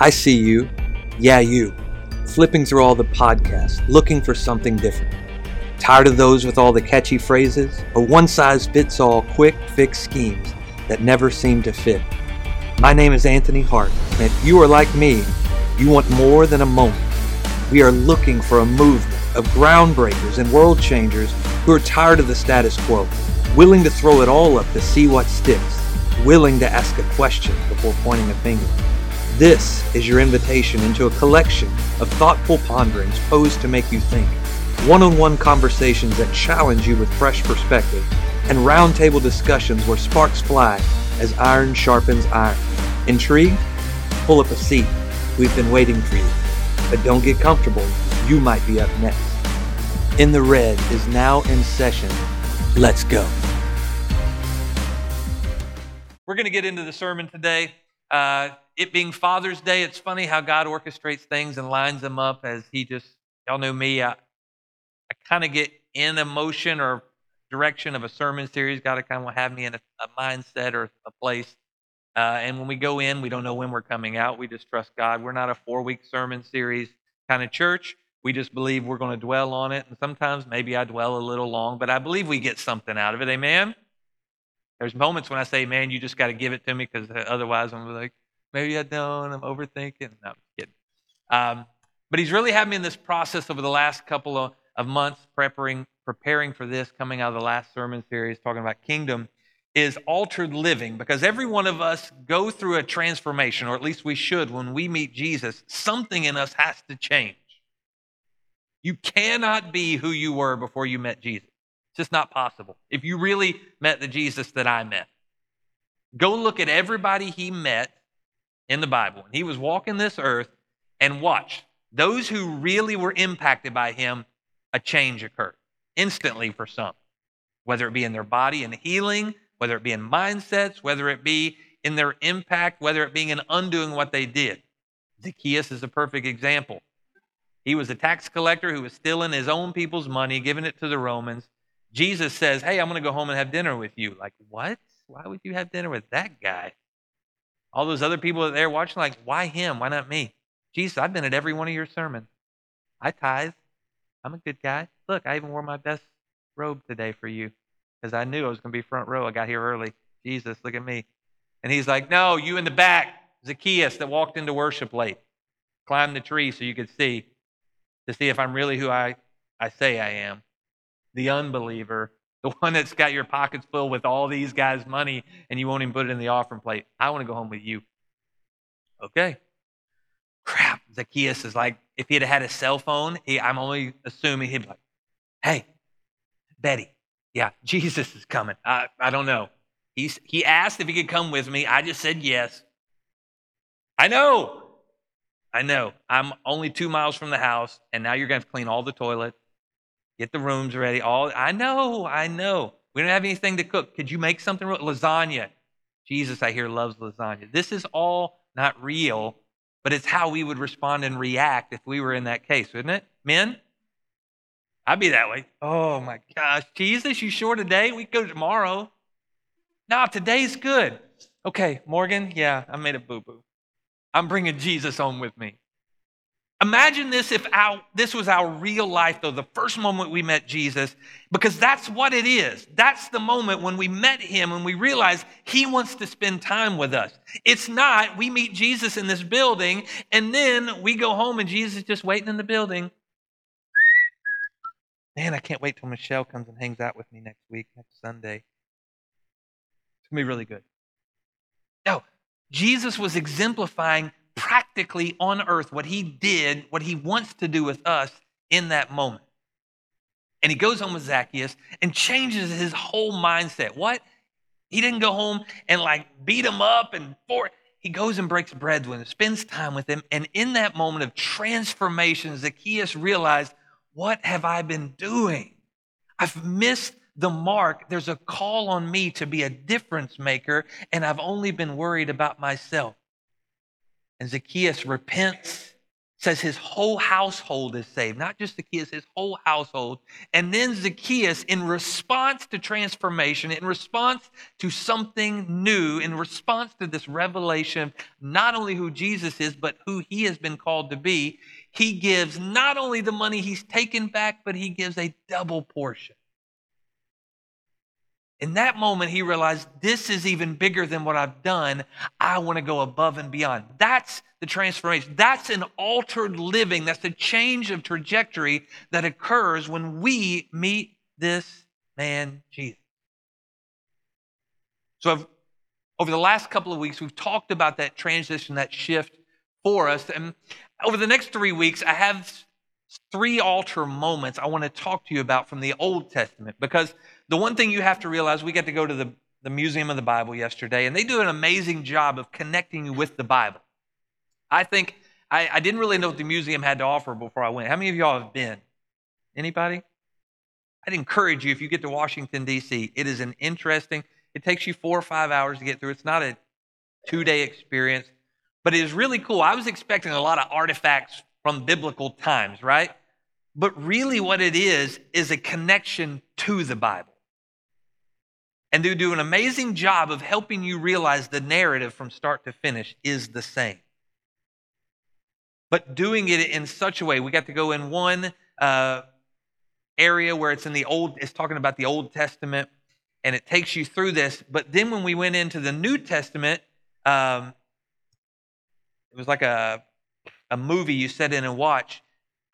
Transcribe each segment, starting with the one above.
I see you, yeah, you, flipping through all the podcasts, looking for something different. Tired of those with all the catchy phrases or one size fits all quick fix schemes that never seem to fit? My name is Anthony Hart, and if you are like me, you want more than a moment. We are looking for a movement of groundbreakers and world changers who are tired of the status quo, willing to throw it all up to see what sticks, willing to ask a question before pointing a finger. This is your invitation into a collection of thoughtful ponderings posed to make you think, one on one conversations that challenge you with fresh perspective, and roundtable discussions where sparks fly as iron sharpens iron. Intrigued? Pull up a seat. We've been waiting for you. But don't get comfortable. You might be up next. In the Red is now in session. Let's go. We're going to get into the sermon today. Uh, it being Father's Day, it's funny how God orchestrates things and lines them up as He just, y'all know me, I, I kind of get in a motion or direction of a sermon series. God kind of have me in a, a mindset or a place. Uh, and when we go in, we don't know when we're coming out. We just trust God. We're not a four week sermon series kind of church. We just believe we're going to dwell on it. And sometimes maybe I dwell a little long, but I believe we get something out of it. Amen? There's moments when I say, man, you just got to give it to me because otherwise I'm like, maybe I don't. I'm overthinking. No, I'm kidding. Um, but he's really had me in this process over the last couple of, of months preparing, preparing for this, coming out of the last sermon series, talking about kingdom, is altered living because every one of us go through a transformation, or at least we should when we meet Jesus. Something in us has to change. You cannot be who you were before you met Jesus. It's just not possible. If you really met the Jesus that I met, go look at everybody he met in the Bible. And he was walking this earth and watch those who really were impacted by him, a change occurred instantly for some, whether it be in their body and healing, whether it be in mindsets, whether it be in their impact, whether it being in undoing what they did. Zacchaeus is a perfect example. He was a tax collector who was stealing his own people's money, giving it to the Romans. Jesus says, Hey, I'm going to go home and have dinner with you. Like, what? Why would you have dinner with that guy? All those other people that they're watching, like, why him? Why not me? Jesus, I've been at every one of your sermons. I tithe. I'm a good guy. Look, I even wore my best robe today for you because I knew I was going to be front row. I got here early. Jesus, look at me. And he's like, No, you in the back, Zacchaeus that walked into worship late. Climb the tree so you could see to see if I'm really who I, I say I am. The unbeliever, the one that's got your pockets filled with all these guys' money and you won't even put it in the offering plate. I want to go home with you. Okay. Crap. Zacchaeus is like, if he'd had a cell phone, he, I'm only assuming he'd be like, hey, Betty, yeah, Jesus is coming. I, I don't know. He's, he asked if he could come with me. I just said yes. I know. I know. I'm only two miles from the house, and now you're going to clean all the toilets, get the rooms ready. All I know. I know. We don't have anything to cook. Could you make something? Real? Lasagna. Jesus, I hear, loves lasagna. This is all not real, but it's how we would respond and react if we were in that case, wouldn't it? Men? I'd be that way. Oh my gosh, Jesus, you sure today? We go tomorrow. No, today's good. Okay, Morgan, yeah, I made a boo boo. I'm bringing Jesus home with me. Imagine this if our, this was our real life, though, the first moment we met Jesus, because that's what it is. That's the moment when we met him and we realize he wants to spend time with us. It's not we meet Jesus in this building and then we go home and Jesus is just waiting in the building. Man, I can't wait till Michelle comes and hangs out with me next week, next Sunday. It's going to be really good. No, Jesus was exemplifying practically on earth what he did, what he wants to do with us in that moment. And he goes home with Zacchaeus and changes his whole mindset. What? He didn't go home and like beat him up and for he goes and breaks bread with him, spends time with him, and in that moment of transformation, Zacchaeus realized what have I been doing? I've missed the mark. There's a call on me to be a difference maker, and I've only been worried about myself. And Zacchaeus repents, says his whole household is saved, not just Zacchaeus, his whole household. And then Zacchaeus, in response to transformation, in response to something new, in response to this revelation, not only who Jesus is, but who he has been called to be, he gives not only the money he's taken back, but he gives a double portion. In that moment, he realized this is even bigger than what I've done. I want to go above and beyond. That's the transformation. That's an altered living. That's the change of trajectory that occurs when we meet this man, Jesus. So, I've, over the last couple of weeks, we've talked about that transition, that shift for us. And over the next three weeks, I have three altar moments I want to talk to you about from the Old Testament because the one thing you have to realize we got to go to the, the Museum of the Bible yesterday, and they do an amazing job of connecting you with the Bible. I think I, I didn't really know what the museum had to offer before I went. How many of y'all have been? Anybody? I'd encourage you if you get to Washington, D.C., it is an interesting, it takes you four or five hours to get through. It's not a two day experience, but it is really cool. I was expecting a lot of artifacts from biblical times, right? But really, what it is, is a connection to the Bible. And they do an amazing job of helping you realize the narrative from start to finish is the same. But doing it in such a way, we got to go in one uh, area where it's in the Old, it's talking about the Old Testament, and it takes you through this. But then when we went into the New Testament, um, it was like a, a movie you sit in and watch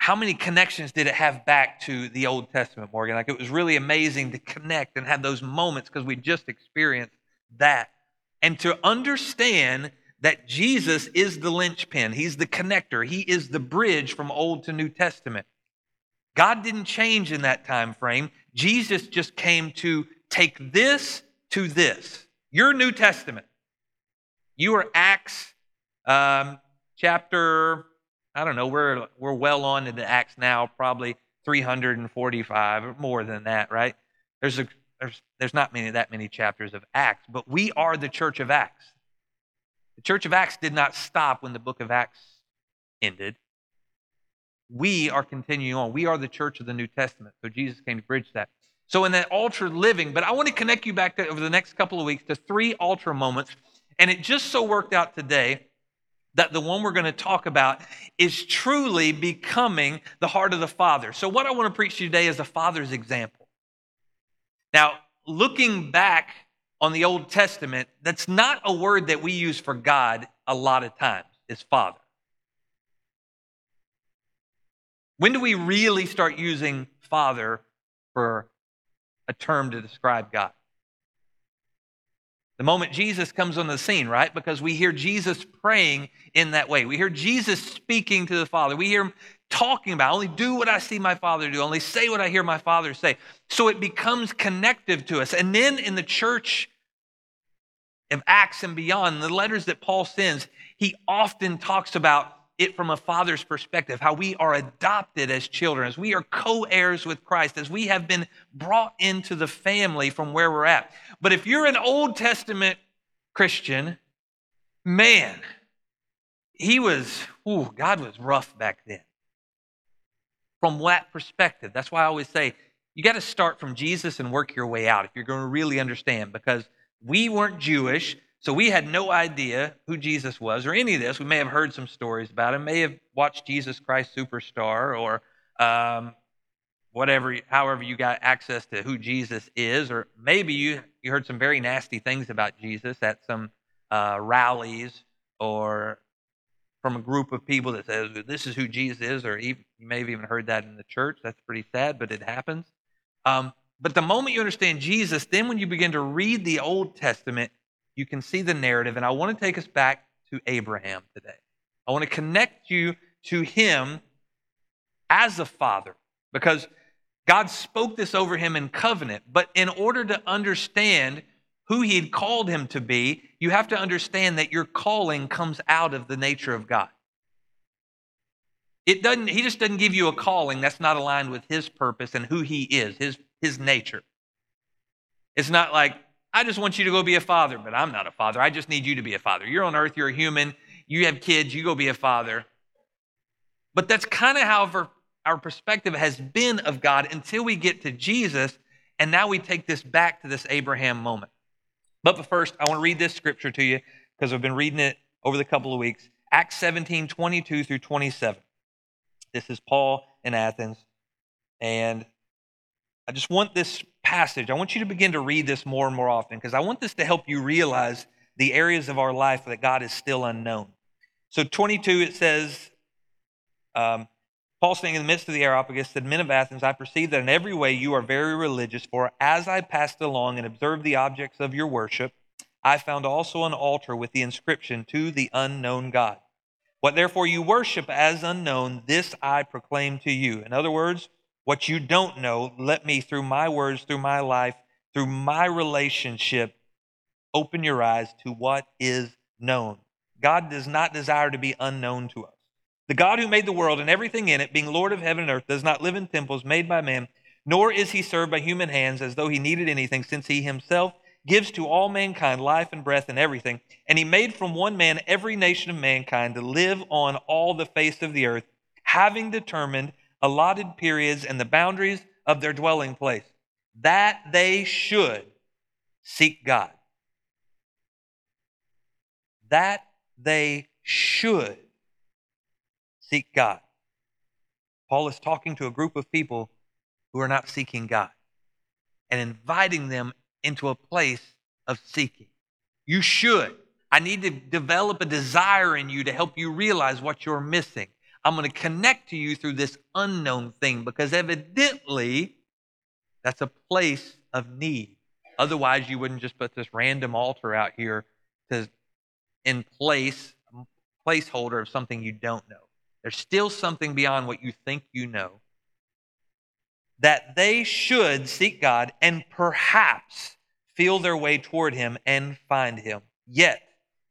how many connections did it have back to the Old Testament, Morgan? Like it was really amazing to connect and have those moments because we just experienced that. And to understand that Jesus is the linchpin, He's the connector, He is the bridge from Old to New Testament. God didn't change in that time frame. Jesus just came to take this to this. Your New Testament. You are Acts um, chapter I don't know, we're, we're well on into Acts now, probably 345 or more than that, right? There's, a, there's, there's not many, that many chapters of Acts, but we are the church of Acts. The church of Acts did not stop when the book of Acts ended. We are continuing on. We are the church of the New Testament. So Jesus came to bridge that. So in that altar living, but I want to connect you back to, over the next couple of weeks to three altar moments. And it just so worked out today that the one we're going to talk about is truly becoming the heart of the Father. So, what I want to preach to you today is a Father's example. Now, looking back on the Old Testament, that's not a word that we use for God a lot of times, is Father. When do we really start using Father for a term to describe God? The moment Jesus comes on the scene, right? Because we hear Jesus praying in that way. We hear Jesus speaking to the Father. We hear him talking about only do what I see my Father do, only say what I hear my Father say. So it becomes connective to us. And then in the church of Acts and beyond, the letters that Paul sends, he often talks about it from a father's perspective, how we are adopted as children, as we are co heirs with Christ, as we have been brought into the family from where we're at. But if you're an Old Testament Christian, man, he was, ooh, God was rough back then. From that perspective, that's why I always say you got to start from Jesus and work your way out if you're going to really understand, because we weren't Jewish. So we had no idea who Jesus was or any of this. We may have heard some stories about him, may have watched Jesus Christ Superstar or um, whatever, however you got access to who Jesus is, or maybe you, you heard some very nasty things about Jesus at some uh, rallies or from a group of people that says this is who Jesus is, or even, you may have even heard that in the church. That's pretty sad, but it happens. Um, but the moment you understand Jesus, then when you begin to read the Old Testament, you can see the narrative. And I want to take us back to Abraham today. I want to connect you to him as a father because God spoke this over him in covenant. But in order to understand who he had called him to be, you have to understand that your calling comes out of the nature of God. It doesn't, he just doesn't give you a calling that's not aligned with his purpose and who he is, his, his nature. It's not like, I just want you to go be a father, but I'm not a father. I just need you to be a father. You're on earth, you're a human, you have kids, you go be a father. But that's kind of how our, perspective has been of God until we get to Jesus. And now we take this back to this Abraham moment. But first, I want to read this scripture to you because I've been reading it over the couple of weeks. Acts 17, 22 through 27. This is Paul in Athens. And I just want this passage, I want you to begin to read this more and more often because I want this to help you realize the areas of our life that God is still unknown. So, 22, it says, um, Paul saying in the midst of the Areopagus said, Men of Athens, I perceive that in every way you are very religious, for as I passed along and observed the objects of your worship, I found also an altar with the inscription, To the unknown God. What therefore you worship as unknown, this I proclaim to you. In other words, what you don't know, let me, through my words, through my life, through my relationship, open your eyes to what is known. God does not desire to be unknown to us. The God who made the world and everything in it, being Lord of heaven and earth, does not live in temples made by man, nor is he served by human hands as though he needed anything, since he himself gives to all mankind life and breath and everything. And he made from one man every nation of mankind to live on all the face of the earth, having determined allotted periods and the boundaries of their dwelling place, that they should seek God. That they should seek God. Paul is talking to a group of people who are not seeking God and inviting them into a place of seeking. You should. I need to develop a desire in you to help you realize what you're missing. I'm going to connect to you through this unknown thing because evidently that's a place of need. Otherwise, you wouldn't just put this random altar out here to in place, placeholder of something you don't know. There's still something beyond what you think you know. That they should seek God and perhaps feel their way toward Him and find Him. Yet,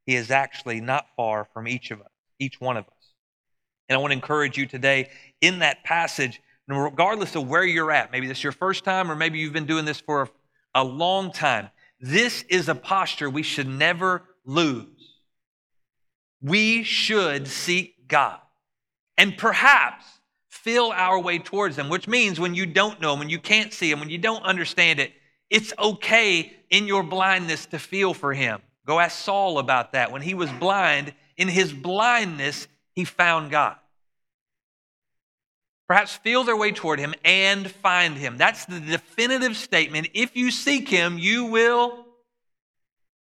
He is actually not far from each of us, each one of us. And I want to encourage you today in that passage, regardless of where you're at, maybe this is your first time or maybe you've been doing this for a, a long time, this is a posture we should never lose. We should seek God and perhaps feel our way towards Him, which means when you don't know Him, when you can't see Him, when you don't understand it, it's okay in your blindness to feel for Him. Go ask Saul about that. When he was blind, in his blindness, he found God. Perhaps feel their way toward him and find him. That's the definitive statement. If you seek him, you will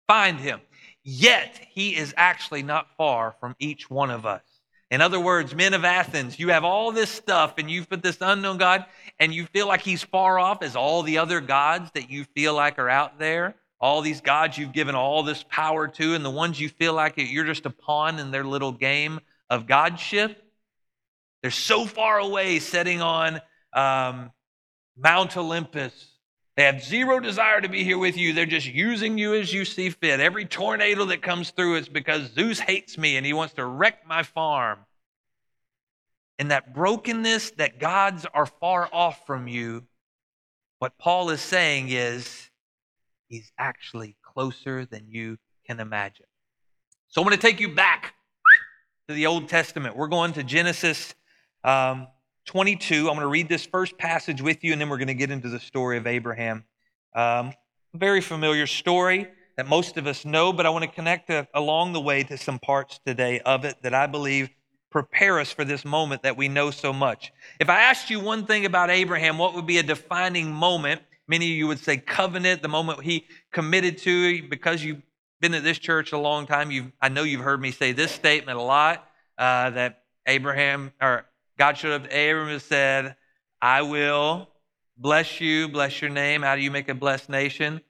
find him. Yet, he is actually not far from each one of us. In other words, men of Athens, you have all this stuff and you've put this unknown God and you feel like he's far off as all the other gods that you feel like are out there. All these gods you've given all this power to, and the ones you feel like you're just a pawn in their little game of godship. They're so far away, setting on um, Mount Olympus. They have zero desire to be here with you. They're just using you as you see fit. Every tornado that comes through is because Zeus hates me and he wants to wreck my farm. And that brokenness that gods are far off from you, what Paul is saying is he's actually closer than you can imagine. So I'm going to take you back to the Old Testament. We're going to Genesis um, 22. I'm going to read this first passage with you, and then we're going to get into the story of Abraham. Um, very familiar story that most of us know, but I want to connect a, along the way to some parts today of it that I believe prepare us for this moment that we know so much. If I asked you one thing about Abraham, what would be a defining moment? Many of you would say covenant, the moment he committed to, because you been at this church a long time, you I know you've heard me say this statement a lot uh, that Abraham or God showed up to Abraham and said, "I will bless you, bless your name. How do you make a blessed nation?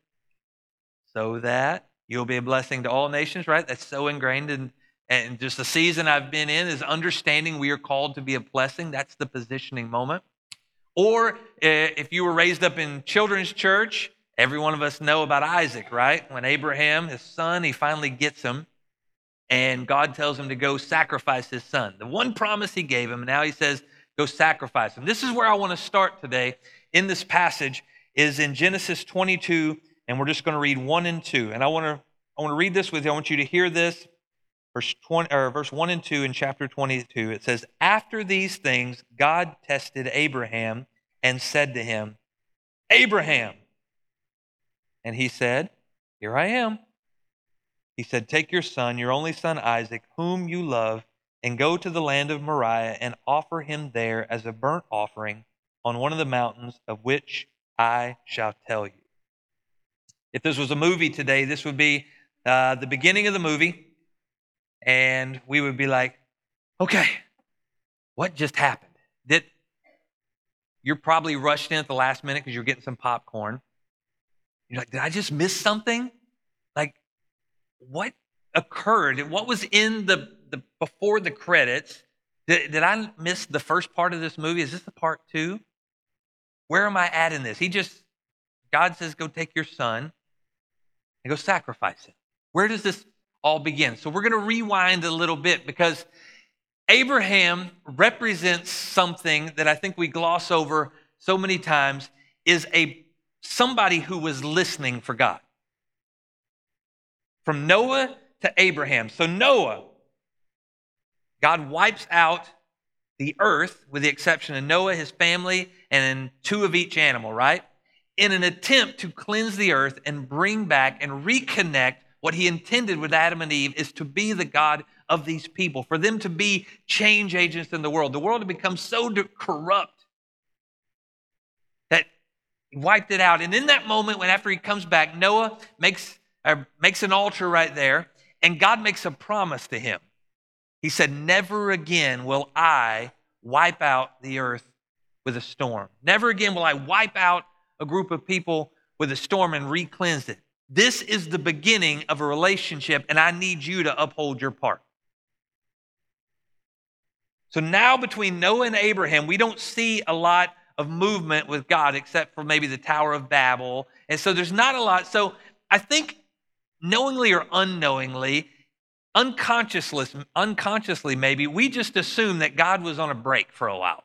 So that you'll be a blessing to all nations." Right? That's so ingrained in and just the season I've been in is understanding we are called to be a blessing. That's the positioning moment. Or eh, if you were raised up in children's church, Every one of us know about Isaac, right? When Abraham, his son, he finally gets him, and God tells him to go sacrifice his son. The one promise he gave him, and now he says, go sacrifice him. This is where I want to start today in this passage, is in Genesis 22, and we're just going to read 1 and 2. And I want to I want to read this with you. I want you to hear this verse 20 or verse 1 and 2 in chapter 22 it says after these things god tested abraham and said to him abraham and he said here i am he said take your son your only son isaac whom you love and go to the land of moriah and offer him there as a burnt offering on one of the mountains of which i shall tell you if this was a movie today this would be uh, the beginning of the movie and we would be like, okay, what just happened? Did you're probably rushed in at the last minute because you're getting some popcorn. You're like, did I just miss something? Like, what occurred? What was in the, the before the credits? Did, did I miss the first part of this movie? Is this the part two? Where am I at in this? He just, God says, go take your son and go sacrifice him. Where does this all begin? So we're going to rewind a little bit because Abraham represents something that I think we gloss over so many times is a somebody who was listening for God. From Noah to Abraham. So Noah God wipes out the earth with the exception of Noah, his family, and two of each animal, right? In an attempt to cleanse the earth and bring back and reconnect what he intended with Adam and Eve is to be the God of these people, for them to be change agents in the world. The world had become so corrupt he wiped it out. And in that moment, when after he comes back, Noah makes, uh, makes an altar right there, and God makes a promise to him. He said, Never again will I wipe out the earth with a storm. Never again will I wipe out a group of people with a storm and re cleanse it. This is the beginning of a relationship, and I need you to uphold your part. So now, between Noah and Abraham, we don't see a lot of movement with God except for maybe the Tower of Babel. And so there's not a lot. So I think, knowingly or unknowingly, unconsciously, unconsciously maybe, we just assume that God was on a break for a while,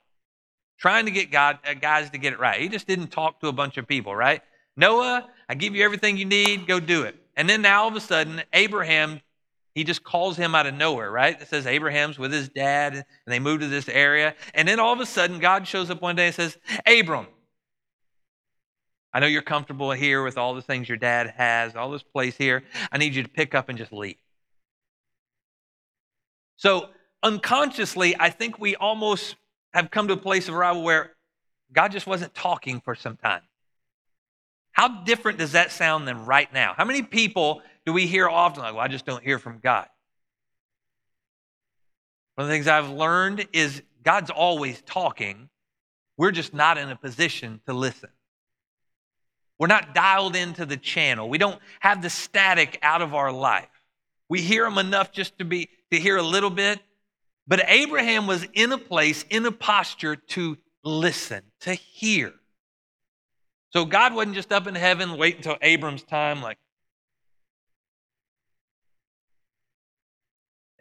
trying to get God, uh, guys to get it right. He just didn't talk to a bunch of people, right? Noah, I give you everything you need, go do it. And then now all of a sudden, Abraham, he just calls him out of nowhere, right? It says Abraham's with his dad and they move to this area. And then all of a sudden, God shows up one day and says, Abram, I know you're comfortable here with all the things your dad has, all this place here. I need you to pick up and just leave. So unconsciously, I think we almost have come to a place of arrival where God just wasn't talking for some time. How different does that sound than right now? How many people do we hear often like, well, I just don't hear from God? One of the things I've learned is God's always talking. We're just not in a position to listen. We're not dialed into the channel. We don't have the static out of our life. We hear him enough just to be to hear a little bit. But Abraham was in a place, in a posture to listen, to hear. So God wasn't just up in heaven waiting until Abram's time, like,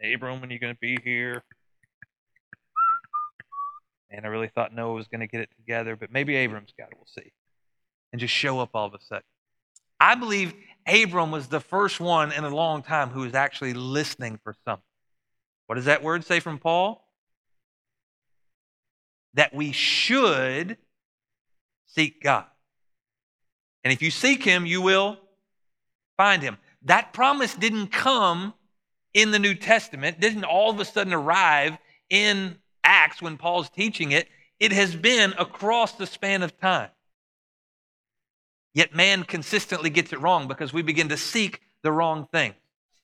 Abram, when are you going to be here? And I really thought Noah was going to get it together, but maybe Abram's got it. We'll see. And just show up all of a sudden. I believe Abram was the first one in a long time who was actually listening for something. What does that word say from Paul? That we should seek God. And if you seek him, you will find him. That promise didn't come in the New Testament, didn't all of a sudden arrive in Acts when Paul's teaching it. It has been across the span of time. Yet man consistently gets it wrong because we begin to seek the wrong thing.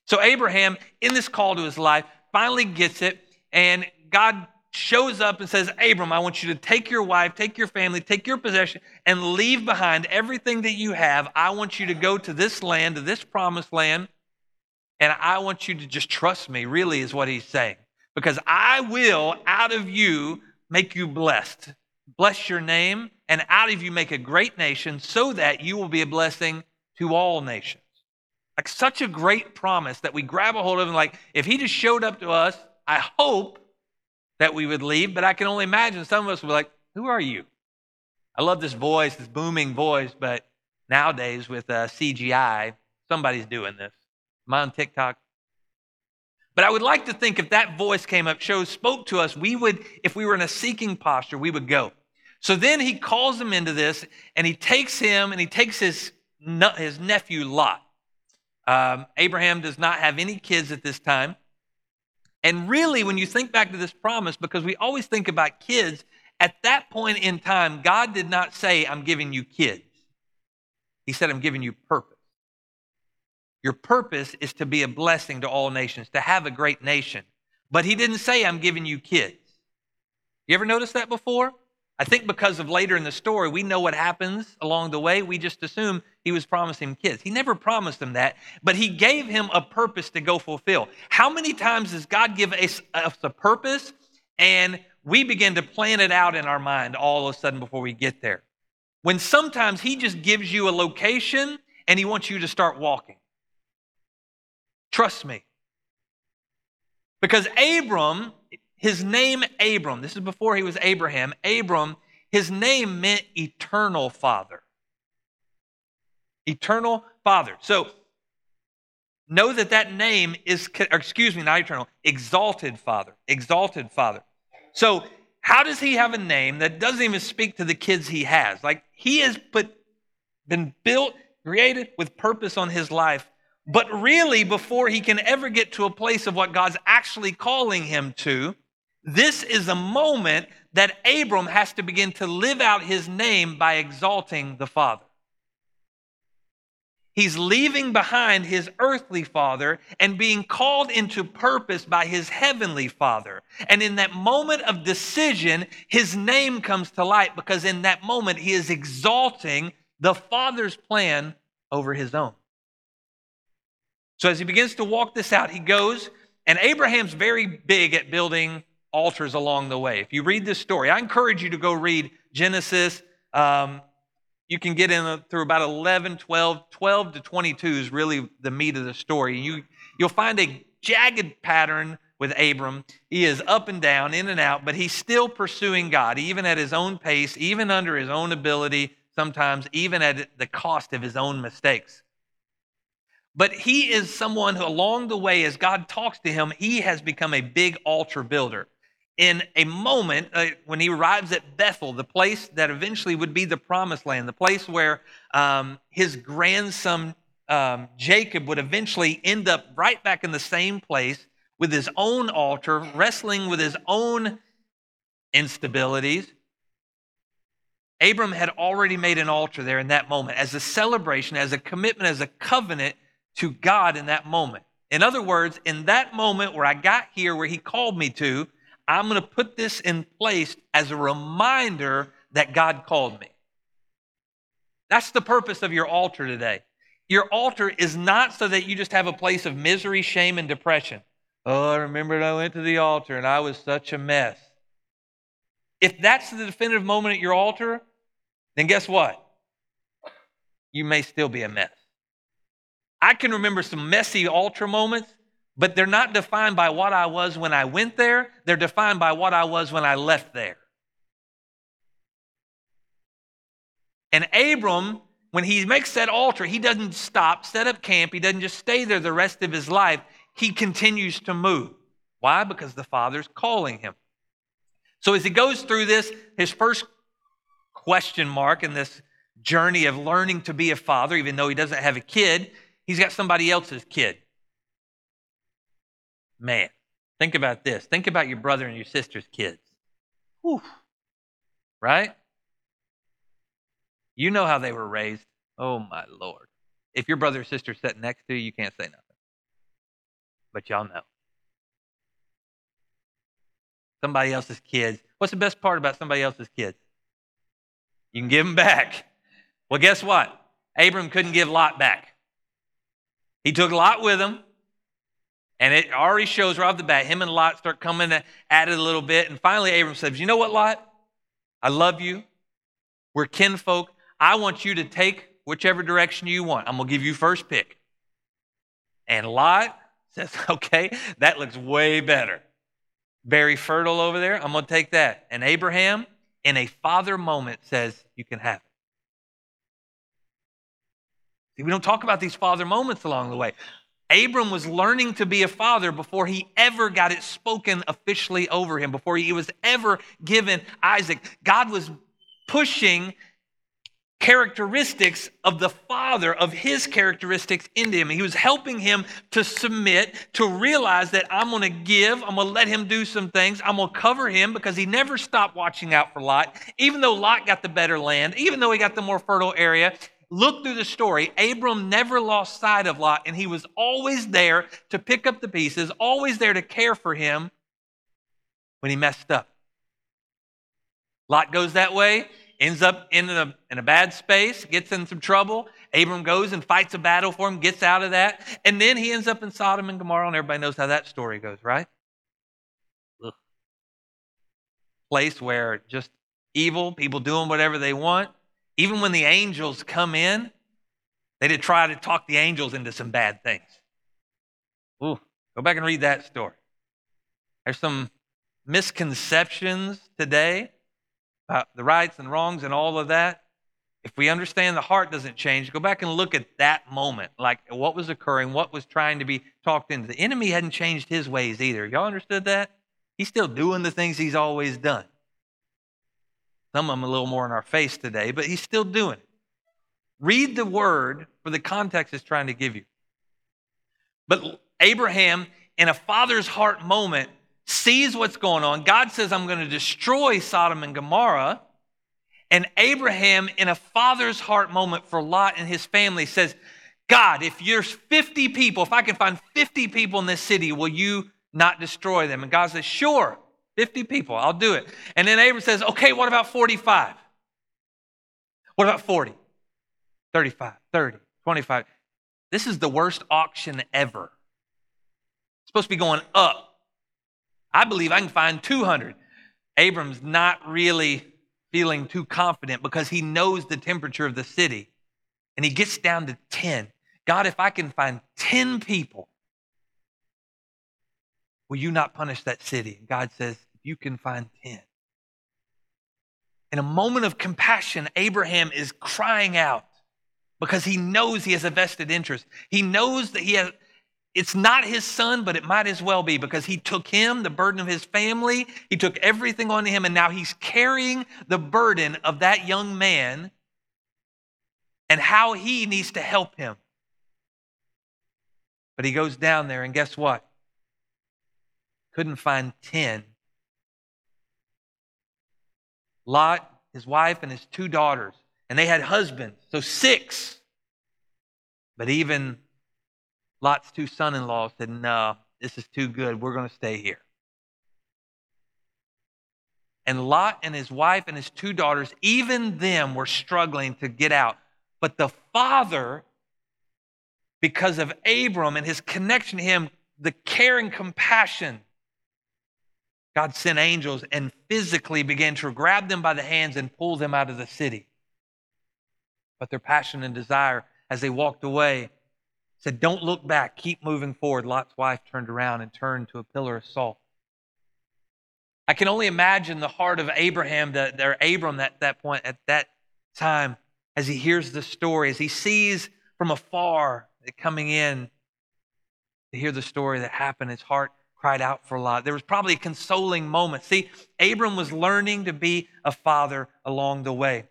So Abraham, in this call to his life, finally gets it, and God shows up and says, Abram, I want you to take your wife, take your family, take your possession, and leave behind everything that you have. I want you to go to this land, to this promised land, and I want you to just trust me, really, is what he's saying. Because I will, out of you, make you blessed. Bless your name, and out of you make a great nation, so that you will be a blessing to all nations. Like such a great promise that we grab a hold of, and like, if he just showed up to us, I hope that we would leave, but I can only imagine some of us would be like, Who are you? I love this voice, this booming voice, but nowadays with uh, CGI, somebody's doing this. Am I on TikTok? But I would like to think if that voice came up, shows, spoke to us, we would, if we were in a seeking posture, we would go. So then he calls him into this and he takes him and he takes his, his nephew Lot. Um, Abraham does not have any kids at this time. And really, when you think back to this promise, because we always think about kids, at that point in time, God did not say, I'm giving you kids. He said, I'm giving you purpose. Your purpose is to be a blessing to all nations, to have a great nation. But he didn't say, I'm giving you kids. You ever notice that before? I think because of later in the story, we know what happens along the way. We just assume he was promising kids. He never promised them that, but he gave him a purpose to go fulfill. How many times does God give us a purpose and we begin to plan it out in our mind all of a sudden before we get there? When sometimes he just gives you a location and he wants you to start walking. Trust me. Because Abram his name, Abram, this is before he was Abraham, Abram, his name meant eternal father. Eternal father. So know that that name is, excuse me, not eternal, exalted father. Exalted father. So how does he have a name that doesn't even speak to the kids he has? Like he has put, been built, created with purpose on his life. But really, before he can ever get to a place of what God's actually calling him to, this is a moment that Abram has to begin to live out his name by exalting the Father. He's leaving behind his earthly father and being called into purpose by his heavenly father. And in that moment of decision, his name comes to light because in that moment, he is exalting the father's plan over his own. So as he begins to walk this out, he goes, and Abraham's very big at building altars along the way. If you read this story, I encourage you to go read Genesis. Um, you can get in through about 11, 12, 12 to 22 is really the meat of the story. You, you'll find a jagged pattern with Abram. He is up and down, in and out, but he's still pursuing God, even at his own pace, even under his own ability, sometimes even at the cost of his own mistakes. But he is someone who, along the way, as God talks to him, he has become a big altar builder in a moment uh, when he arrives at Bethel, the place that eventually would be the promised land, the place where um, his grandson um, Jacob would eventually end up right back in the same place with his own altar, wrestling with his own instabilities. Abram had already made an altar there in that moment as a celebration, as a commitment, as a covenant to God in that moment. In other words, in that moment where I got here, where he called me to, I'm going to put this in place as a reminder that God called me. That's the purpose of your altar today. Your altar is not so that you just have a place of misery, shame, and depression. Oh, I remember I went to the altar and I was such a mess. If that's the definitive moment at your altar, then guess what? You may still be a mess. I can remember some messy altar moments but they're not defined by what I was when I went there, they're defined by what I was when I left there. And Abram, when he makes that altar, he doesn't stop, set up camp, he doesn't just stay there the rest of his life, he continues to move. Why? Because the Father's calling him. So as he goes through this, his first question mark in this journey of learning to be a father, even though he doesn't have a kid, he's got somebody else's kid. Man, think about this. Think about your brother and your sister's kids. Whew. Right? You know how they were raised. Oh, my Lord. If your brother or sister sitting next to you, you can't say nothing. But y'all know. Somebody else's kids. What's the best part about somebody else's kids? You can give them back. Well, guess what? Abram couldn't give Lot back. He took Lot with him. And it already shows right off the bat, him and Lot start coming at it a little bit. And finally, Abram says, You know what, Lot? I love you. We're kinfolk. I want you to take whichever direction you want. I'm going to give you first pick. And Lot says, Okay, that looks way better. Very fertile over there. I'm going to take that. And Abraham, in a father moment, says, You can have it. See, we don't talk about these father moments along the way. Abram was learning to be a father before he ever got it spoken officially over him, before he was ever given Isaac. God was pushing characteristics of the father, of his characteristics into him. He was helping him to submit, to realize that I'm going to give, I'm going to let him do some things, I'm going to cover him because he never stopped watching out for Lot. Even though Lot got the better land, even though he got the more fertile area, look through the story, Abram never lost sight of Lot, and he was always there to pick up the pieces, always there to care for him when he messed up. Lot goes that way, ends up in a, in a bad space, gets in some trouble. Abram goes and fights a battle for him, gets out of that, and then he ends up in Sodom and Gomorrah, and everybody knows how that story goes, right? Ugh. Place where just evil, people doing whatever they want. Even when the angels come in, they did try to talk the angels into some bad things. Ooh, go back and read that story. There's some misconceptions today about the rights and wrongs and all of that. If we understand the heart doesn't change, go back and look at that moment, like what was occurring, what was trying to be talked into. The enemy hadn't changed his ways either. Y'all understood that? He's still doing the things he's always done. Some of them a little more in our face today, but he's still doing it. Read the word for the context it's trying to give you. But Abraham, in a father's heart moment, sees what's going on. God says, I'm going to destroy Sodom and Gomorrah. And Abraham, in a father's heart moment for Lot and his family, says, God, if there's 50 people, if I can find 50 people in this city, will you not destroy them? And God says, Sure. 50 people, I'll do it. And then Abram says, okay, what about 45? What about 40? 35, 30, 25. This is the worst auction ever. It's supposed to be going up. I believe I can find 200. Abram's not really feeling too confident because he knows the temperature of the city. And he gets down to 10. God, if I can find 10 people, will you not punish that city? God says, you can find 10. In a moment of compassion, Abraham is crying out because he knows he has a vested interest. He knows that he has, it's not his son, but it might as well be because he took him, the burden of his family, he took everything onto him, and now he's carrying the burden of that young man and how he needs to help him. But he goes down there, and guess what? Couldn't find 10 Lot, his wife, and his two daughters. And they had husbands, so six. But even Lot's two son in laws said, No, this is too good. We're going to stay here. And Lot and his wife and his two daughters, even them, were struggling to get out. But the father, because of Abram and his connection to him, the care and compassion God sent angels and physically began to grab them by the hands and pull them out of the city. But their passion and desire as they walked away said, Don't look back, keep moving forward. Lot's wife turned around and turned to a pillar of salt. I can only imagine the heart of Abraham, that there Abram at that point, at that time, as he hears the story, as he sees from afar coming in to hear the story that happened, his heart cried out for a Lot. There was probably a consoling moment. See, Abram was learning to be a father along the way.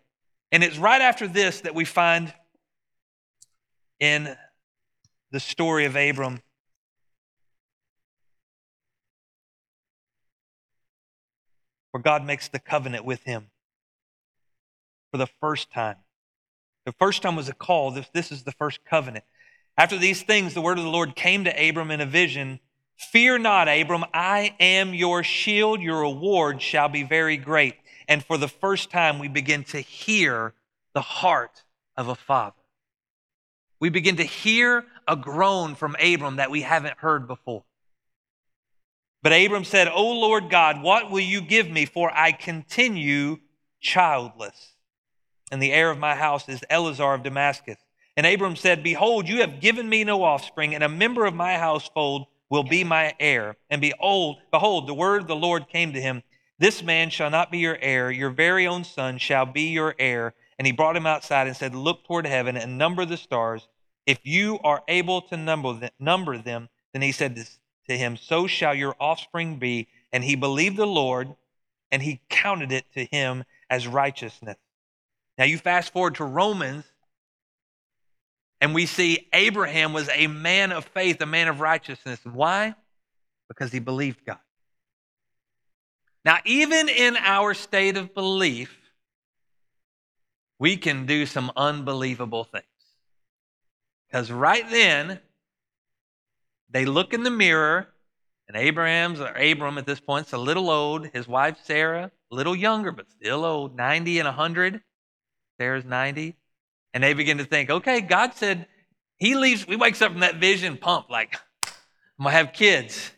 And it's right after this that we find in the story of Abram where God makes the covenant with him for the first time. The first time was a call. This, this is the first covenant. After these things, the word of the Lord came to Abram in a vision Fear not, Abram, I am your shield. Your reward shall be very great. And for the first time, we begin to hear the heart of a father. We begin to hear a groan from Abram that we haven't heard before. But Abram said, O Lord God, what will you give me? For I continue childless. And the heir of my house is Eliezer of Damascus. And Abram said, Behold, you have given me no offspring, and a member of my household will be my heir. And behold, behold, the word of the Lord came to him. This man shall not be your heir, your very own son shall be your heir. And he brought him outside and said, Look toward heaven and number the stars, if you are able to number them, then he said to him, So shall your offspring be. And he believed the Lord, and he counted it to him as righteousness. Now you fast forward to Romans, and we see Abraham was a man of faith, a man of righteousness. Why? Because he believed God. Now, even in our state of belief, we can do some unbelievable things. Because right then, they look in the mirror, and Abraham's or Abram at this point is a little old. His wife Sarah, a little younger, but still old, 90 and 100. Sarah's 90. And they begin to think, okay, God said he leaves, he wakes up from that vision pump, like, I'm gonna have kids.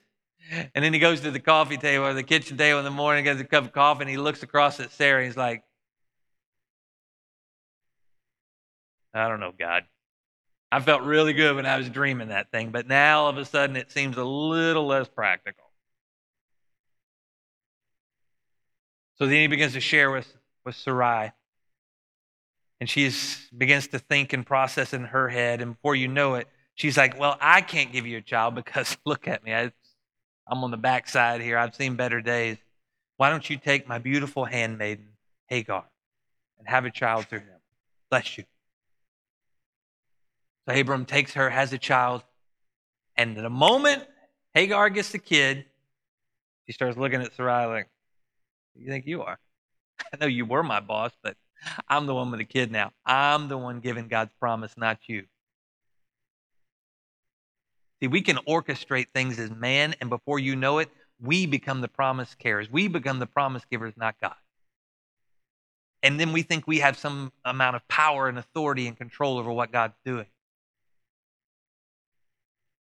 And then he goes to the coffee table or the kitchen table in the morning, gets a cup of coffee, and he looks across at Sarah and he's like, I don't know, God. I felt really good when I was dreaming that thing, but now all of a sudden it seems a little less practical. So then he begins to share with, with Sarai. And she begins to think and process in her head. And before you know it, she's like, Well, I can't give you a child because look at me. I, I'm on the backside here. I've seen better days. Why don't you take my beautiful handmaiden, Hagar, and have a child through him? Bless you. So Abram takes her, has a child, and the moment Hagar gets the kid, she starts looking at Sarai like, you think you are? I know you were my boss, but I'm the one with the kid now. I'm the one giving God's promise, not you. See, we can orchestrate things as man, and before you know it, we become the promise carriers. We become the promise givers, not God. And then we think we have some amount of power and authority and control over what God's doing.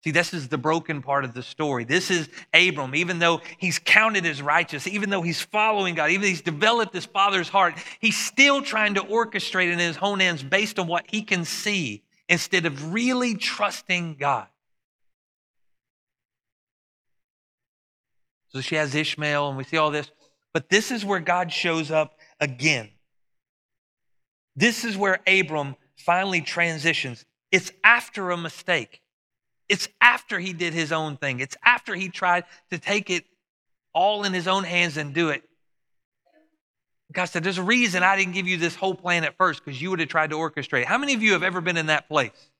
See, this is the broken part of the story. This is Abram, even though he's counted as righteous, even though he's following God, even though he's developed his father's heart, he's still trying to orchestrate in his own ends based on what he can see instead of really trusting God. So she has Ishmael, and we see all this. But this is where God shows up again. This is where Abram finally transitions. It's after a mistake. It's after he did his own thing. It's after he tried to take it all in his own hands and do it. God said, There's a reason I didn't give you this whole plan at first because you would have tried to orchestrate. How many of you have ever been in that place?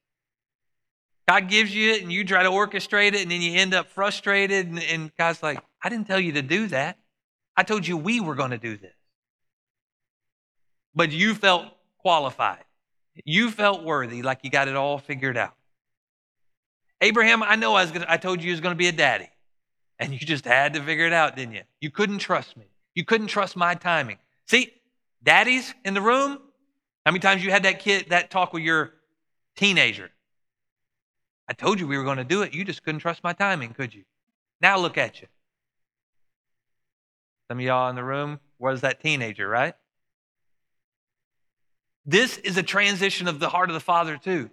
God gives you it and you try to orchestrate it and then you end up frustrated. And, and God's like, I didn't tell you to do that. I told you we were going to do this. But you felt qualified. You felt worthy, like you got it all figured out. Abraham, I know I, was gonna, I told you you was going to be a daddy. And you just had to figure it out, didn't you? You couldn't trust me. You couldn't trust my timing. See, daddies in the room, how many times you had that kid, that talk with your teenager? I told you we were going to do it. You just couldn't trust my timing, could you? Now look at you. Some of y'all in the room was that teenager, right? This is a transition of the heart of the Father, too.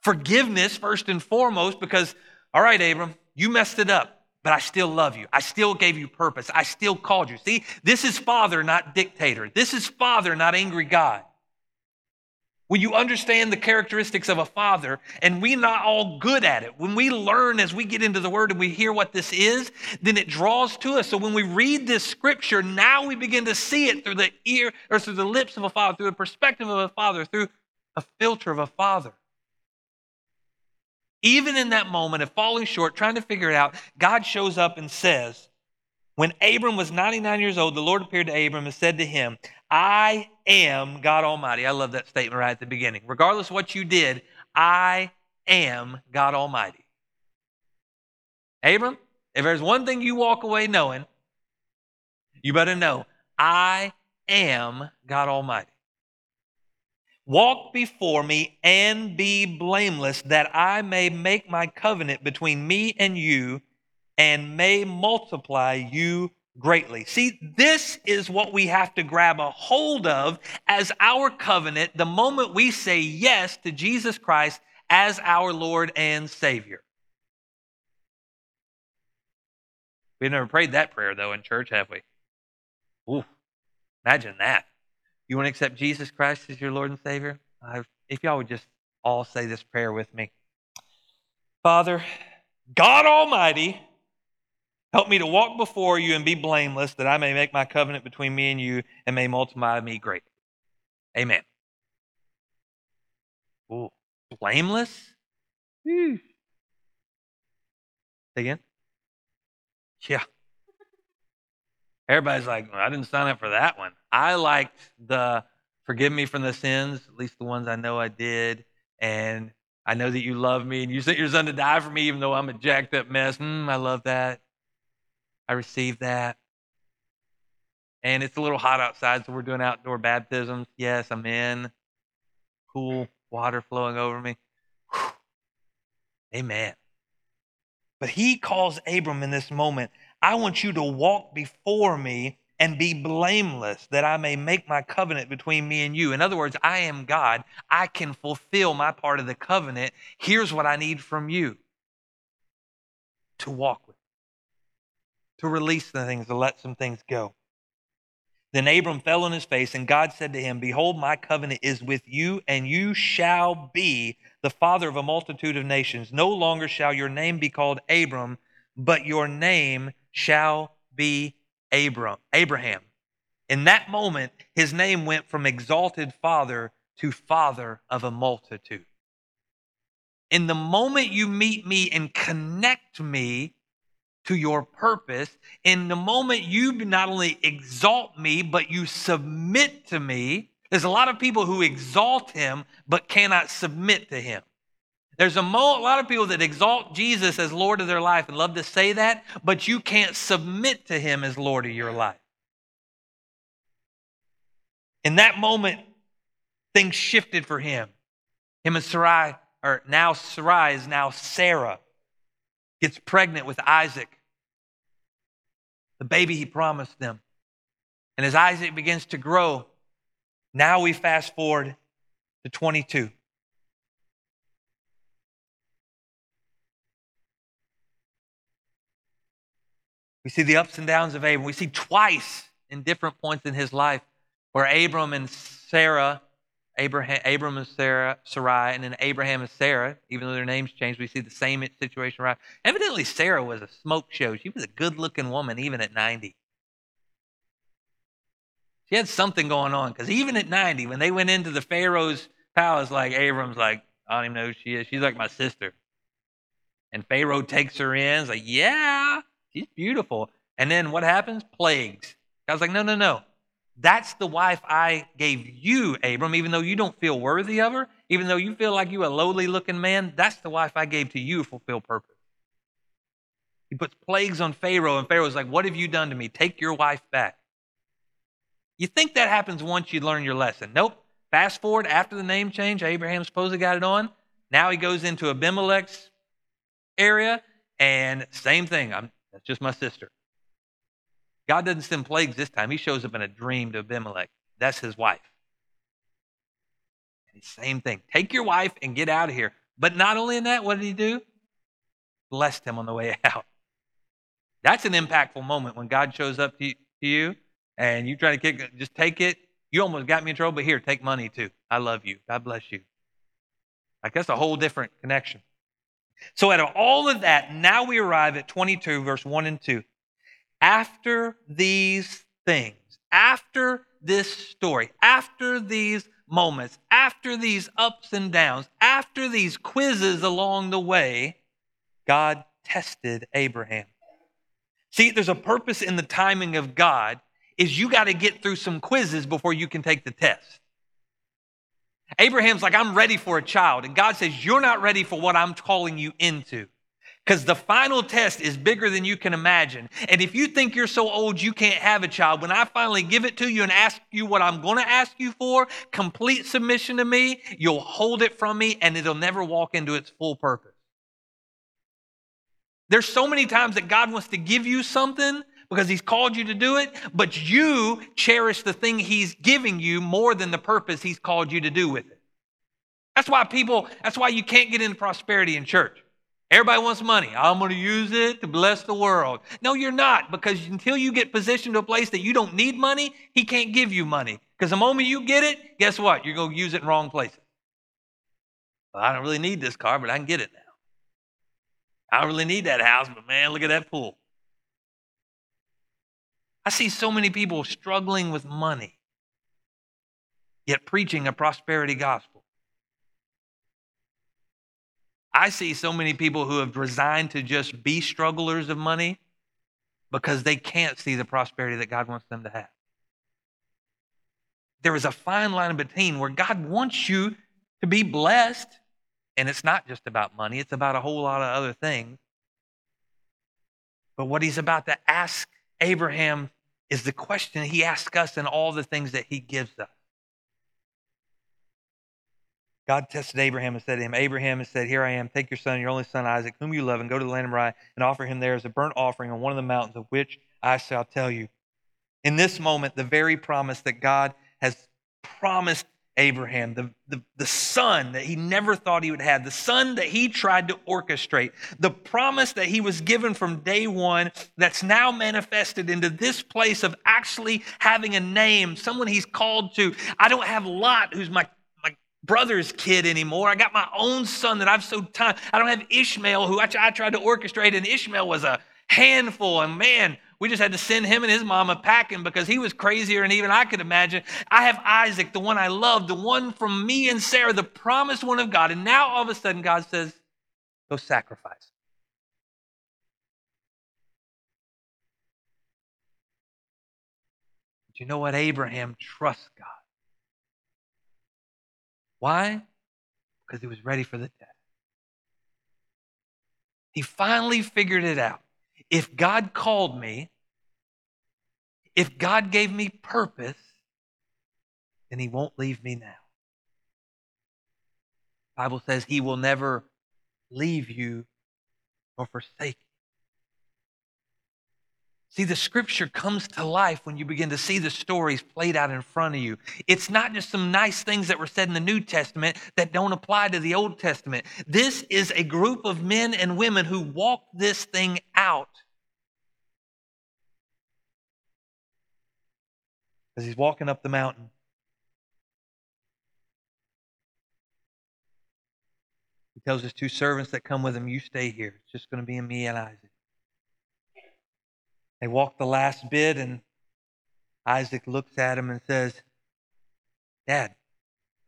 Forgiveness, first and foremost, because, all right, Abram, you messed it up, but I still love you. I still gave you purpose. I still called you. See, this is Father, not dictator. This is Father, not angry God. When you understand the characteristics of a father, and we're not all good at it, when we learn as we get into the word and we hear what this is, then it draws to us. So when we read this scripture, now we begin to see it through the ear or through the lips of a father, through the perspective of a father, through a filter of a father. Even in that moment of falling short, trying to figure it out, God shows up and says, When Abram was 99 years old, the Lord appeared to Abram and said to him, I am God Almighty. I love that statement right at the beginning. Regardless of what you did, I am God Almighty. Abram, if there's one thing you walk away knowing, you better know I am God Almighty. Walk before me and be blameless, that I may make my covenant between me and you and may multiply you greatly. See, this is what we have to grab a hold of as our covenant the moment we say yes to Jesus Christ as our Lord and Savior. We've never prayed that prayer, though, in church, have we? Ooh, imagine that. You want to accept Jesus Christ as your Lord and Savior? if y'all would just all say this prayer with me. Father, God Almighty, help me to walk before you and be blameless, that I may make my covenant between me and you and may multiply me great. Amen. Ooh, blameless? Say again? Yeah. Everybody's like, well, I didn't sign up for that one. I liked the forgive me from the sins, at least the ones I know I did, and I know that you love me and you sent your son to die for me, even though I'm a jacked up mess. Mm, I love that. I received that. And it's a little hot outside, so we're doing outdoor baptisms. Yes, I'm in. Cool water flowing over me. Whew. Amen. But he calls Abram in this moment, I want you to walk before me and be blameless, that I may make my covenant between me and you. In other words, I am God. I can fulfill my part of the covenant. Here's what I need from you to walk with, to release the things, to let some things go. Then Abram fell on his face, and God said to him, Behold, my covenant is with you, and you shall be the father of a multitude of nations. No longer shall your name be called Abram, but your name shall be Abram, Abraham. In that moment, his name went from exalted father to father of a multitude. In the moment you meet me and connect me to your purpose, in the moment you not only exalt me, but you submit to me, there's a lot of people who exalt him but cannot submit to him. There's a, mo- a, lot of people that exalt Jesus as Lord of their life and love to say that, but you can't submit to him as Lord of your life. In that moment, things shifted for him. Him and Sarai, or now Sarai is now Sarah, gets pregnant with Isaac, the baby he promised them. And as Isaac begins to grow, now we fast forward to 22. We see the ups and downs of Abram. We see twice in different points in his life where Abram and Sarah, Abraham, Abram and Sarah, Sarai, and then Abraham and Sarah, even though their names changed, we see the same situation. Right? Evidently, Sarah was a smoke show. She was a good looking woman, even at 90. She had something going on because even at 90, when they went into the Pharaoh's palace, like Abram's like, I don't even know who she is. She's like my sister. And Pharaoh takes her in. He's like, yeah, She's beautiful. And then what happens? Plagues. Was like, no, no, no. That's the wife I gave you, Abram, even though you don't feel worthy of her, even though you feel like you're a lowly looking man, that's the wife I gave to you to fulfill purpose. He puts plagues on Pharaoh, and Pharaoh's like, What have you done to me? Take your wife back. You think that happens once you learn your lesson. Nope. Fast forward after the name change, Abraham supposedly got it on. Now he goes into Abimelech's area, and same thing. I'm, that's just my sister. God doesn't send plagues this time. He shows up in a dream to Abimelech. That's his wife. Same thing. Take your wife and get out of here. But not only in that, what did he do? Blessed him on the way out. That's an impactful moment when God shows up to you and you try to kick just take it. You almost got me in trouble, but here, take money too. I love you. God bless you. Like that's a whole different connection. So, out of all of that, now we arrive at 22, verse 1 and 2. After these things, after this story, after these moments, after these ups and downs, after these quizzes along the way, God tested Abraham. See, there's a purpose in the timing of God is you got to get through some quizzes before you can take the test. Abraham's like, I'm ready for a child. And God says, You're not ready for what I'm calling you into. Because the final test is bigger than you can imagine. And if you think you're so old you can't have a child, when I finally give it to you and ask you what I'm going to ask you for, complete submission to me, you'll hold it from me and it'll never walk into its full purpose. There's so many times that God wants to give you something because he's called you to do it, but you cherish the thing he's giving you more than the purpose he's called you to do with it. That's why people, that's why you can't get into prosperity in church. Everybody wants money. I'm going to use it to bless the world. No, you're not, because until you get positioned to a place that you don't need money, he can't give you money. Because the moment you get it, guess what? You're going to use it in wrong places. well, I don't really need this car, but I can get it now. I don't really need that house, but man, look at that pool. I see so many people struggling with money, yet preaching a prosperity gospel. I see so many people who have resigned to just be strugglers of money because they can't see the prosperity that God wants them to have. There is a fine line between where God wants you to be blessed, and it's not just about money, it's about a whole lot of other things. But what he's about to ask Abraham is the question he asks us in all the things that he gives us. God tested Abraham and said to him, Abraham has said, Here I am, take your son, your only son Isaac, whom you love, and go to the land of Moriah and offer him there as a burnt offering on one of the mountains of which I shall tell you. In this moment, the very promise that God has promised Abraham, the, the, the son that he never thought he would have, the son that he tried to orchestrate, the promise that he was given from day one that's now manifested into this place of actually having a name, someone he's called to. I don't have Lot, who's my brother's kid anymore. I got my own son that I've so time. I don't have Ishmael, who I, I tried to orchestrate, and Ishmael was a handful. And man, we just had to send him and his mama packing because he was crazier than even I could imagine. I have Isaac, the one I love, the one from me and Sarah, the promised one of God. And now all of a sudden, God says, go sacrifice. But you know what? Abraham trusts God. Why? Because he was ready for the test. He finally figured it out if God called me, if God gave me purpose, then He won't leave me now. The Bible says He will never leave you or forsake you. See, the scripture comes to life when you begin to see the stories played out in front of you. It's not just some nice things that were said in the New Testament that don't apply to the Old Testament. This is a group of men and women who walked this thing out. As he's walking up the mountain, he tells his two servants that come with him, You stay here. It's just going to be me and Isaac. They walk the last bit, and Isaac looks at him and says, Dad,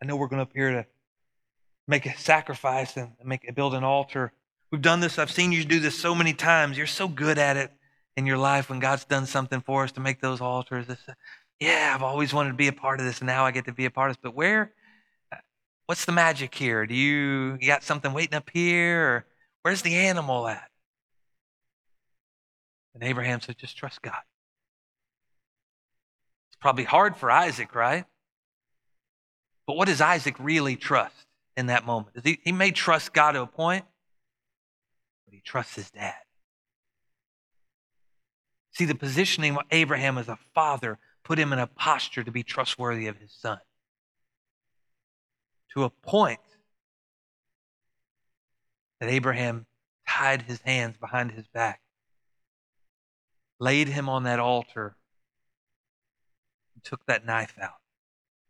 I know we're going up here to make a sacrifice and make build an altar. We've done this. I've seen you do this so many times. You're so good at it in your life when God's done something for us to make those altars. Yeah, I've always wanted to be a part of this. And now I get to be a part of this. But where? What's the magic here? Do you, you got something waiting up here? Or where's the animal at? And Abraham said, just trust God. It's probably hard for Isaac, right? But what does Isaac really trust in that moment? He, he may trust God to a point, but he trusts his dad. See, the positioning of Abraham as a father put him in a posture to be trustworthy of his son. To a point that Abraham tied his hands behind his back laid him on that altar, and took that knife out.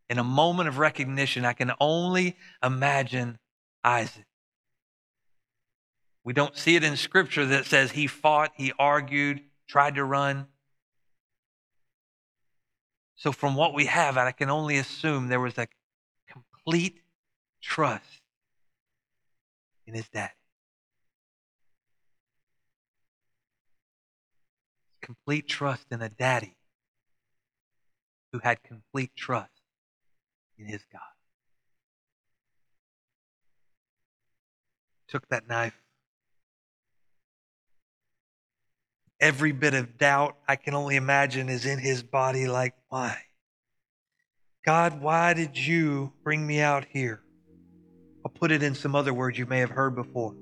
In a moment of recognition, I can only imagine Isaac. We don't see it in scripture that says he fought, he argued, tried to run. So, from what we have, I can only assume there was a complete trust in his dad. Complete trust in a daddy who had complete trust in his God. Took that knife. Every bit of doubt I can only imagine is in his body, like, why? God, why did you bring me out here? I'll put it in some other words you may have heard before.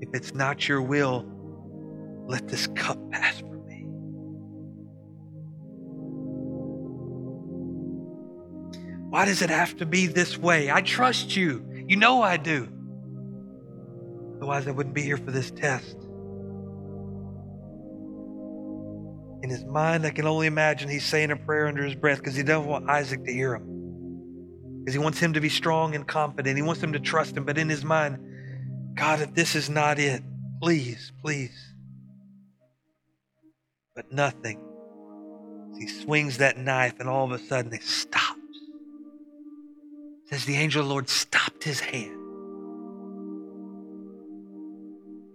If it's not your will, let this cup pass from me. Why does it have to be this way? I trust you. You know I do. Otherwise, I wouldn't be here for this test. In his mind, I can only imagine he's saying a prayer under his breath because he doesn't want Isaac to hear him. because he wants him to be strong and confident. He wants him to trust him. But in his mind, God, if this is not it, please, please. But nothing. He swings that knife, and all of a sudden it stops. Says the angel of the Lord stopped his hand.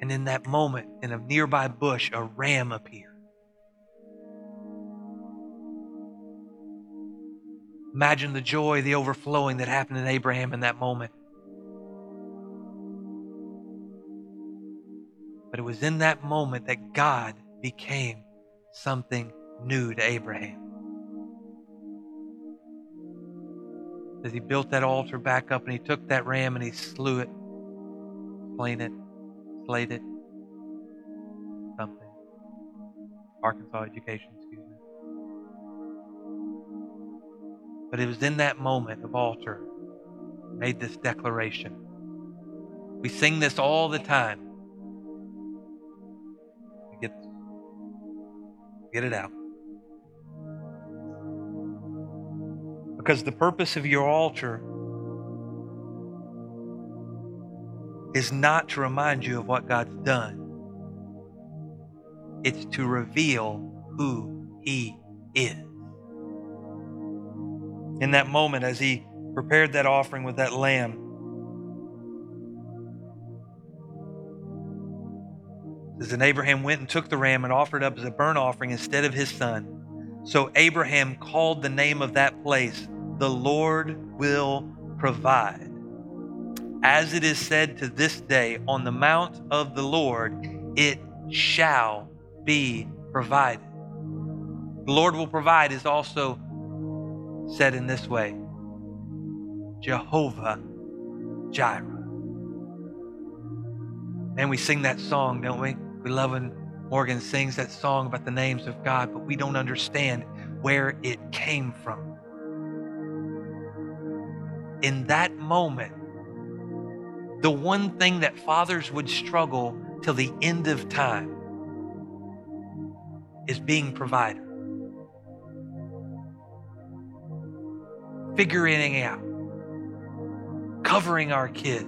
And in that moment, in a nearby bush, a ram appeared. Imagine the joy, the overflowing that happened in Abraham in that moment. But it was in that moment that God became something new to Abraham. As he built that altar back up and he took that ram and he slew it, slain it, slayed it, something. Arkansas education, excuse me. But it was in that moment of altar made this declaration. We sing this all the time. Get it out. Because the purpose of your altar is not to remind you of what God's done, it's to reveal who He is in that moment as he prepared that offering with that lamb. As then Abraham went and took the ram and offered up as a burnt offering instead of his son. So Abraham called the name of that place, The Lord will provide. As it is said to this day, on the mount of the Lord, it shall be provided. The Lord will provide is also said in this way Jehovah Jireh. And we sing that song, don't we? We love when Morgan sings that song about the names of God, but we don't understand where it came from. In that moment, the one thing that fathers would struggle till the end of time is being provider. figuring out, covering our kids,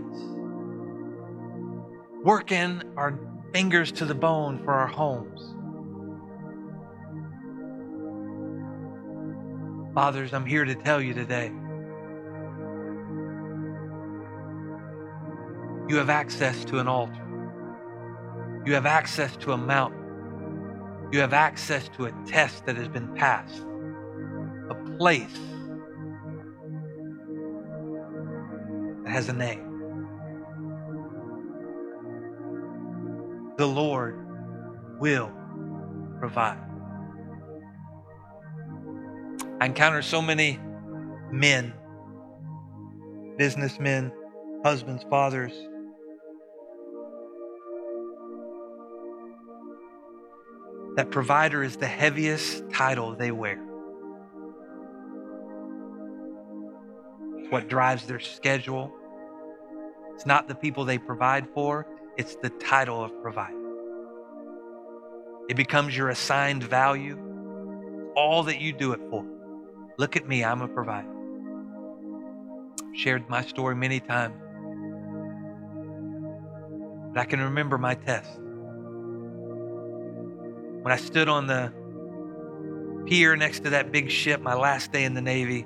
working our fingers to the bone for our homes. Fathers, I'm here to tell you today you have access to an altar, you have access to a mountain, you have access to a test that has been passed, a place that has a name. The Lord will provide. I encounter so many men, businessmen, husbands, fathers. That provider is the heaviest title they wear. what drives their schedule. It's not the people they provide for, it's the title of provider. It becomes your assigned value, all that you do it for. Look at me, I'm a provider. Shared my story many times. But I can remember my test. When I stood on the pier next to that big ship, my last day in the Navy,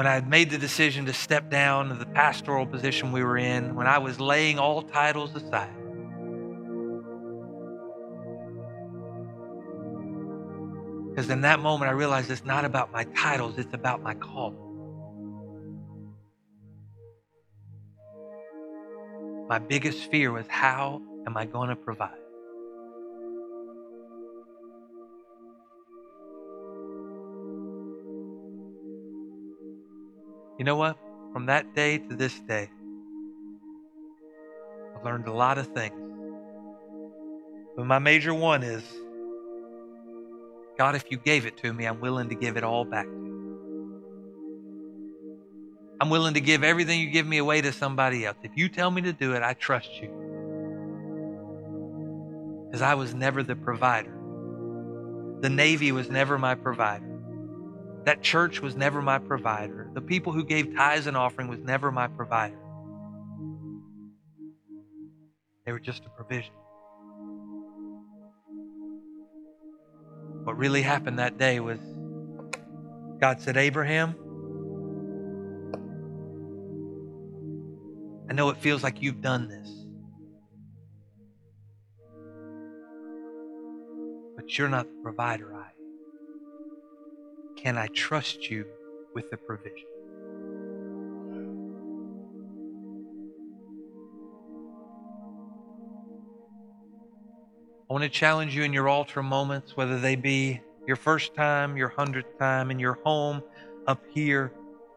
when I made the decision to step down to the pastoral position we were in, when I was laying all titles aside. Because in that moment, I realized it's not about my titles, it's about my call. My biggest fear was how am I going to provide? You know what? From that day to this day, I've learned a lot of things. But my major one is God, if you gave it to me, I'm willing to give it all back. I'm willing to give everything you give me away to somebody else. If you tell me to do it, I trust you. Because I was never the provider. The Navy was never my provider. That church was never my provider. The people who gave tithes and offering was never my provider. They were just a provision. What really happened that day was God said, Abraham, I know it feels like you've done this. But you're not the provider. Can I trust you with the provision? I want to challenge you in your altar moments, whether they be your first time, your hundredth time, in your home, up here,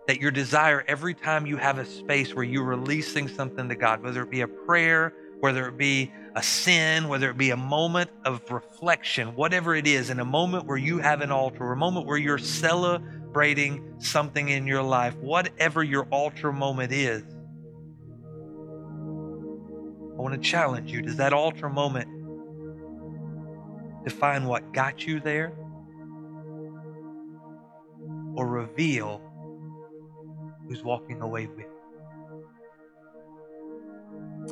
that your desire every time you have a space where you're releasing something to God, whether it be a prayer, whether it be a sin, whether it be a moment of reflection, whatever it is, in a moment where you have an altar, a moment where you're celebrating something in your life, whatever your altar moment is, I want to challenge you. Does that altar moment define what got you there? Or reveal who's walking away with.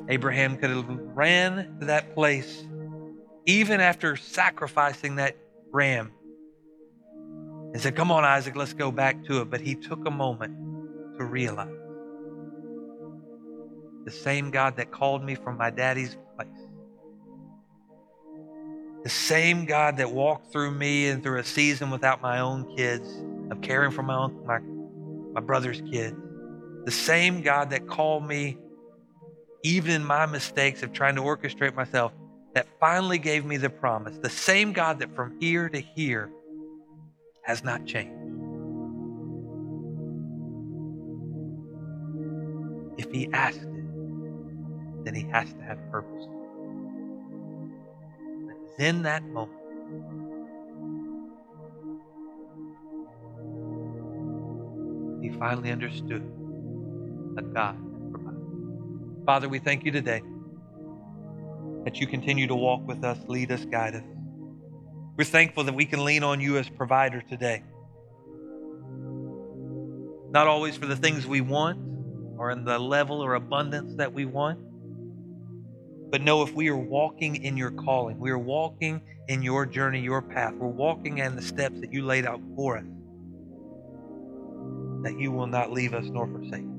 Abraham could have ran to that place even after sacrificing that ram and said, Come on, Isaac, let's go back to it. But he took a moment to realize the same God that called me from my daddy's place, the same God that walked through me and through a season without my own kids, of caring for my own, my my brother's kids, The same God that called me, even in my mistakes of trying to orchestrate myself, that finally gave me the promise. The same God that from here to here has not changed. If he asked it, then he has to have purpose. It's in that moment he finally understood that God. Father, we thank you today that you continue to walk with us, lead us, guide us. We're thankful that we can lean on you as provider today. Not always for the things we want or in the level or abundance that we want, but know if we are walking in your calling, we are walking in your journey, your path, we're walking in the steps that you laid out for us that you will not leave us nor forsake.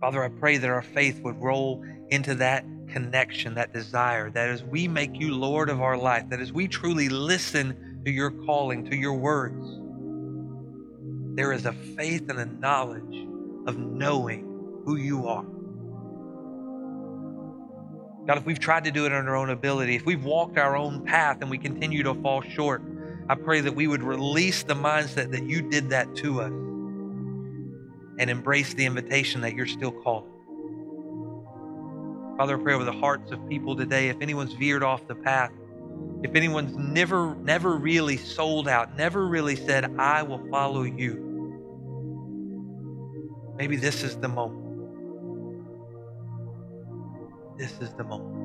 Father, I pray that our faith would roll into that connection, that desire, that as we make you Lord of our life, that as we truly listen to your calling, to your words, there is a faith and a knowledge of knowing who you are. God, if we've tried to do it on our own ability, if we've walked our own path and we continue to fall short, I pray that we would release the mindset that you did that to us and embrace the invitation that you're still called. Father, I pray over the hearts of people today. If anyone's veered off the path, if anyone's never, never really sold out, never really said, I will follow you, maybe this is the moment. This is the moment.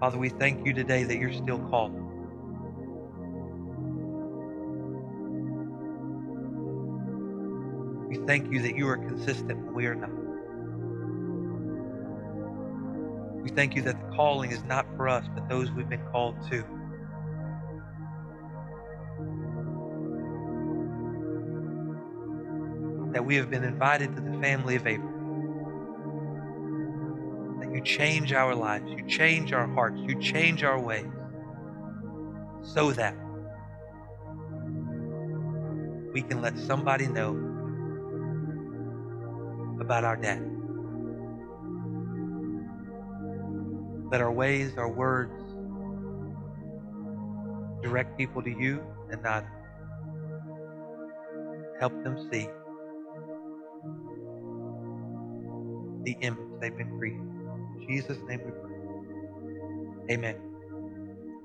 Father, we thank you today that you're still calling. Thank you that you are consistent when we are not. We thank you that the calling is not for us, but those we've been called to. That we have been invited to the family of Abraham That you change our lives, you change our hearts, you change our ways so that we can let somebody know about our dad. Let our ways, our words direct people to you and not help them see the image they've been created. Jesus' name we pray. Amen.